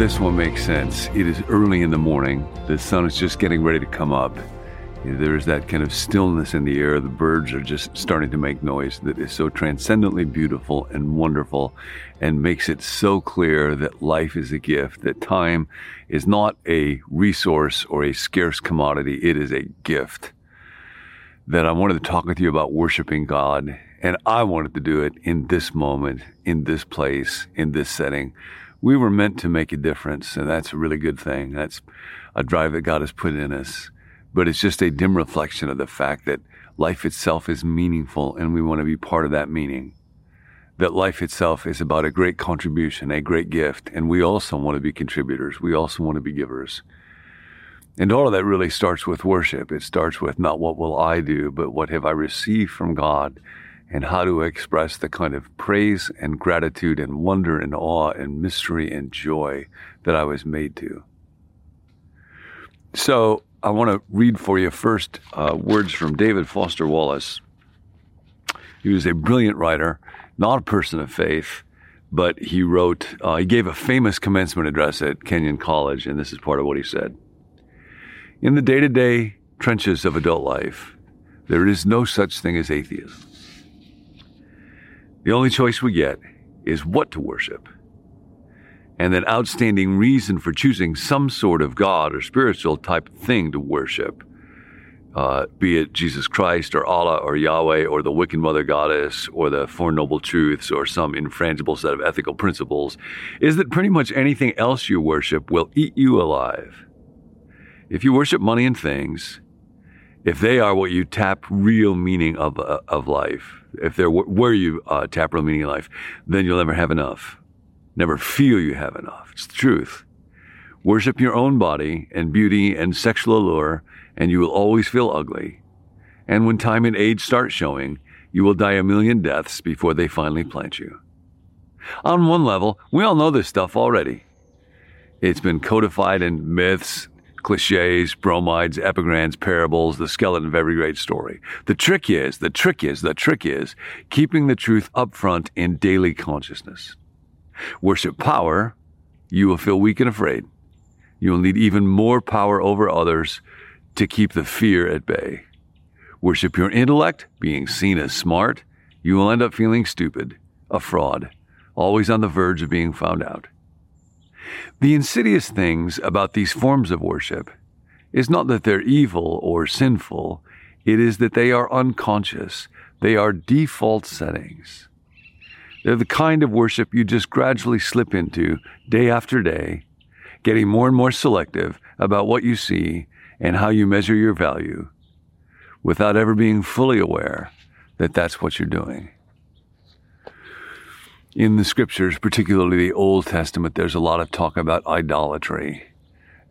This one makes sense. It is early in the morning. The sun is just getting ready to come up. There's that kind of stillness in the air. The birds are just starting to make noise that is so transcendently beautiful and wonderful and makes it so clear that life is a gift, that time is not a resource or a scarce commodity, it is a gift. That I wanted to talk with you about worshiping God, and I wanted to do it in this moment, in this place, in this setting. We were meant to make a difference, and that's a really good thing. That's a drive that God has put in us but it's just a dim reflection of the fact that life itself is meaningful and we want to be part of that meaning. That life itself is about a great contribution, a great gift, and we also want to be contributors. We also want to be givers. And all of that really starts with worship. It starts with not what will I do, but what have I received from God and how to express the kind of praise and gratitude and wonder and awe and mystery and joy that I was made to. So I want to read for you first uh, words from David Foster Wallace. He was a brilliant writer, not a person of faith, but he wrote, uh, he gave a famous commencement address at Kenyon College, and this is part of what he said. In the day to day trenches of adult life, there is no such thing as atheism. The only choice we get is what to worship and that outstanding reason for choosing some sort of God or spiritual type thing to worship, uh, be it Jesus Christ or Allah or Yahweh or the Wiccan Mother Goddess or the Four Noble Truths or some infrangible set of ethical principles, is that pretty much anything else you worship will eat you alive. If you worship money and things, if they are what you tap real meaning of, uh, of life, if they're where you uh, tap real meaning of life, then you'll never have enough never feel you have enough. It's the truth. Worship your own body and beauty and sexual allure, and you will always feel ugly. And when time and age start showing, you will die a million deaths before they finally plant you. On one level, we all know this stuff already. It's been codified in myths, cliches, bromides, epigrams, parables, the skeleton of every great story. The trick is, the trick is, the trick is keeping the truth up front in daily consciousness. Worship power, you will feel weak and afraid. You will need even more power over others to keep the fear at bay. Worship your intellect, being seen as smart, you will end up feeling stupid, a fraud, always on the verge of being found out. The insidious things about these forms of worship is not that they're evil or sinful, it is that they are unconscious. They are default settings. They're the kind of worship you just gradually slip into day after day, getting more and more selective about what you see and how you measure your value without ever being fully aware that that's what you're doing. In the scriptures, particularly the Old Testament, there's a lot of talk about idolatry.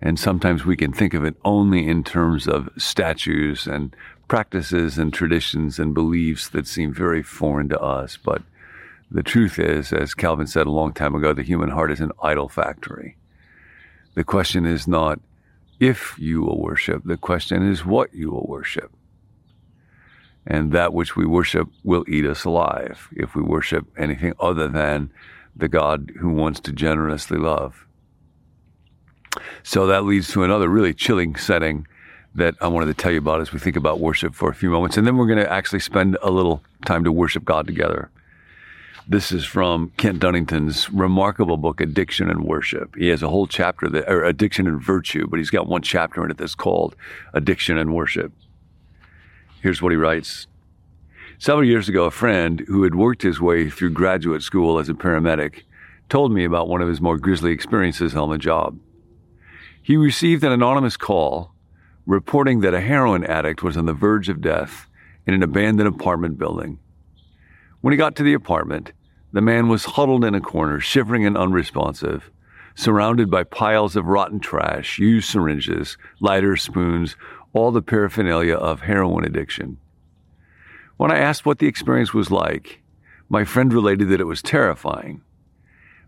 And sometimes we can think of it only in terms of statues and practices and traditions and beliefs that seem very foreign to us. But the truth is, as Calvin said a long time ago, the human heart is an idol factory. The question is not if you will worship, the question is what you will worship. And that which we worship will eat us alive if we worship anything other than the God who wants to generously love. So that leads to another really chilling setting that I wanted to tell you about as we think about worship for a few moments. And then we're going to actually spend a little time to worship God together. This is from Kent Dunnington's remarkable book, Addiction and Worship. He has a whole chapter that, or Addiction and Virtue, but he's got one chapter in it that's called Addiction and Worship. Here's what he writes. Several years ago, a friend who had worked his way through graduate school as a paramedic told me about one of his more grisly experiences on the job. He received an anonymous call reporting that a heroin addict was on the verge of death in an abandoned apartment building. When he got to the apartment, the man was huddled in a corner, shivering and unresponsive, surrounded by piles of rotten trash, used syringes, lighters, spoons, all the paraphernalia of heroin addiction. When I asked what the experience was like, my friend related that it was terrifying,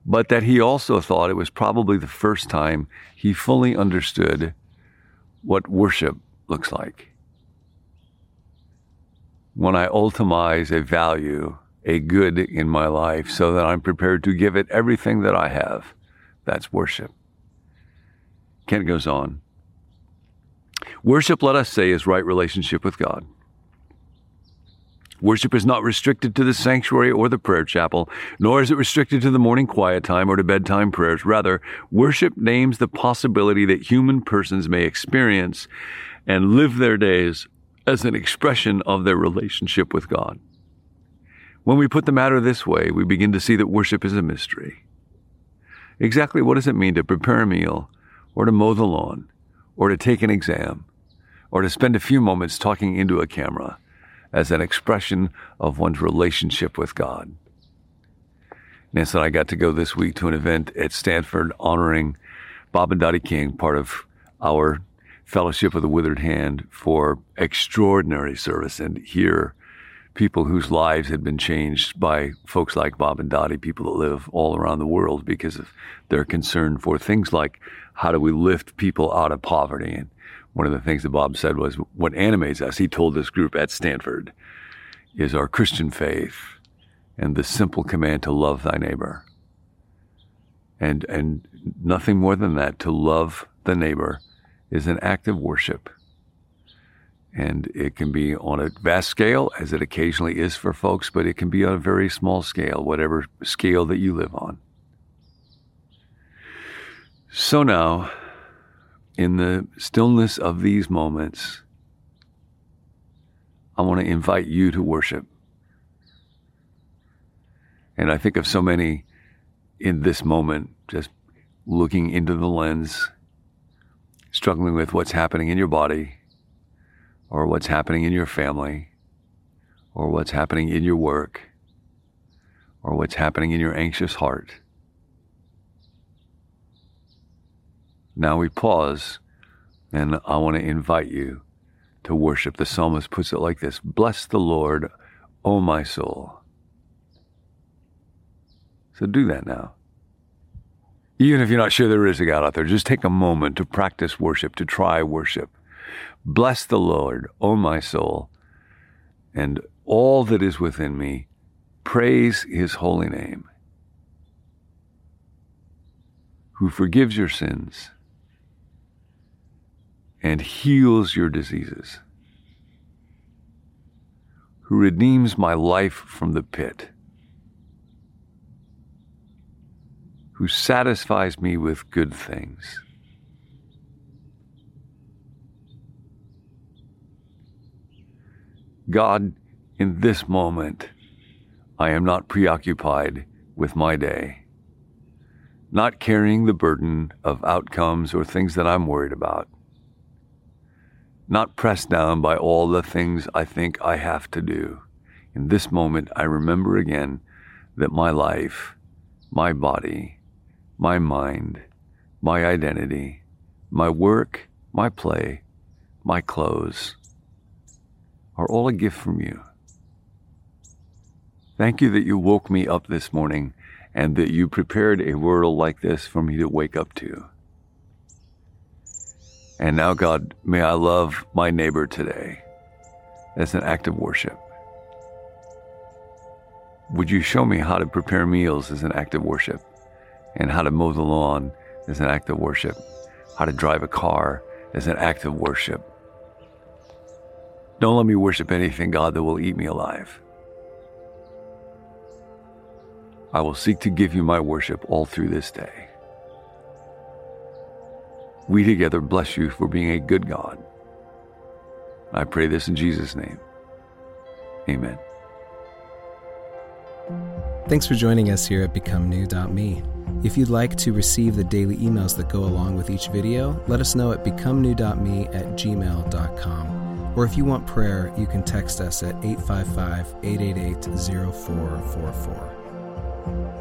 but that he also thought it was probably the first time he fully understood what worship looks like. When I ultimize a value a good in my life so that I'm prepared to give it everything that I have. That's worship. Kent goes on. Worship, let us say, is right relationship with God. Worship is not restricted to the sanctuary or the prayer chapel, nor is it restricted to the morning quiet time or to bedtime prayers. Rather, worship names the possibility that human persons may experience and live their days as an expression of their relationship with God. When we put the matter this way, we begin to see that worship is a mystery. Exactly what does it mean to prepare a meal, or to mow the lawn, or to take an exam, or to spend a few moments talking into a camera? as an expression of one's relationship with God. Nancy and I got to go this week to an event at Stanford honoring Bob and Dottie King, part of our Fellowship of the Withered Hand, for extraordinary service. And here, people whose lives had been changed by folks like Bob and Dottie, people that live all around the world because of their concern for things like how do we lift people out of poverty and one of the things that Bob said was what animates us, he told this group at Stanford, is our Christian faith and the simple command to love thy neighbor. And, and nothing more than that, to love the neighbor is an act of worship. And it can be on a vast scale, as it occasionally is for folks, but it can be on a very small scale, whatever scale that you live on. So now, in the stillness of these moments, I want to invite you to worship. And I think of so many in this moment, just looking into the lens, struggling with what's happening in your body, or what's happening in your family, or what's happening in your work, or what's happening in your anxious heart. Now we pause, and I want to invite you to worship. The psalmist puts it like this Bless the Lord, O my soul. So do that now. Even if you're not sure there is a God out there, just take a moment to practice worship, to try worship. Bless the Lord, O my soul, and all that is within me. Praise his holy name, who forgives your sins and heals your diseases, who redeems my life from the pit, who satisfies me with good things. God, in this moment, I am not preoccupied with my day, not carrying the burden of outcomes or things that I'm worried about not pressed down by all the things I think I have to do. In this moment, I remember again that my life, my body, my mind, my identity, my work, my play, my clothes are all a gift from you. Thank you that you woke me up this morning and that you prepared a world like this for me to wake up to. And now, God, may I love my neighbor today as an act of worship. Would you show me how to prepare meals as an act of worship, and how to mow the lawn as an act of worship, how to drive a car as an act of worship? Don't let me worship anything, God, that will eat me alive. I will seek to give you my worship all through this day. We together bless you for being a good God. I pray this in Jesus' name. Amen. Thanks for joining us here at BecomeNew.me. If you'd like to receive the daily emails that go along with each video, let us know at BecomeNew.me at gmail.com. Or if you want prayer, you can text us at 855 888 0444.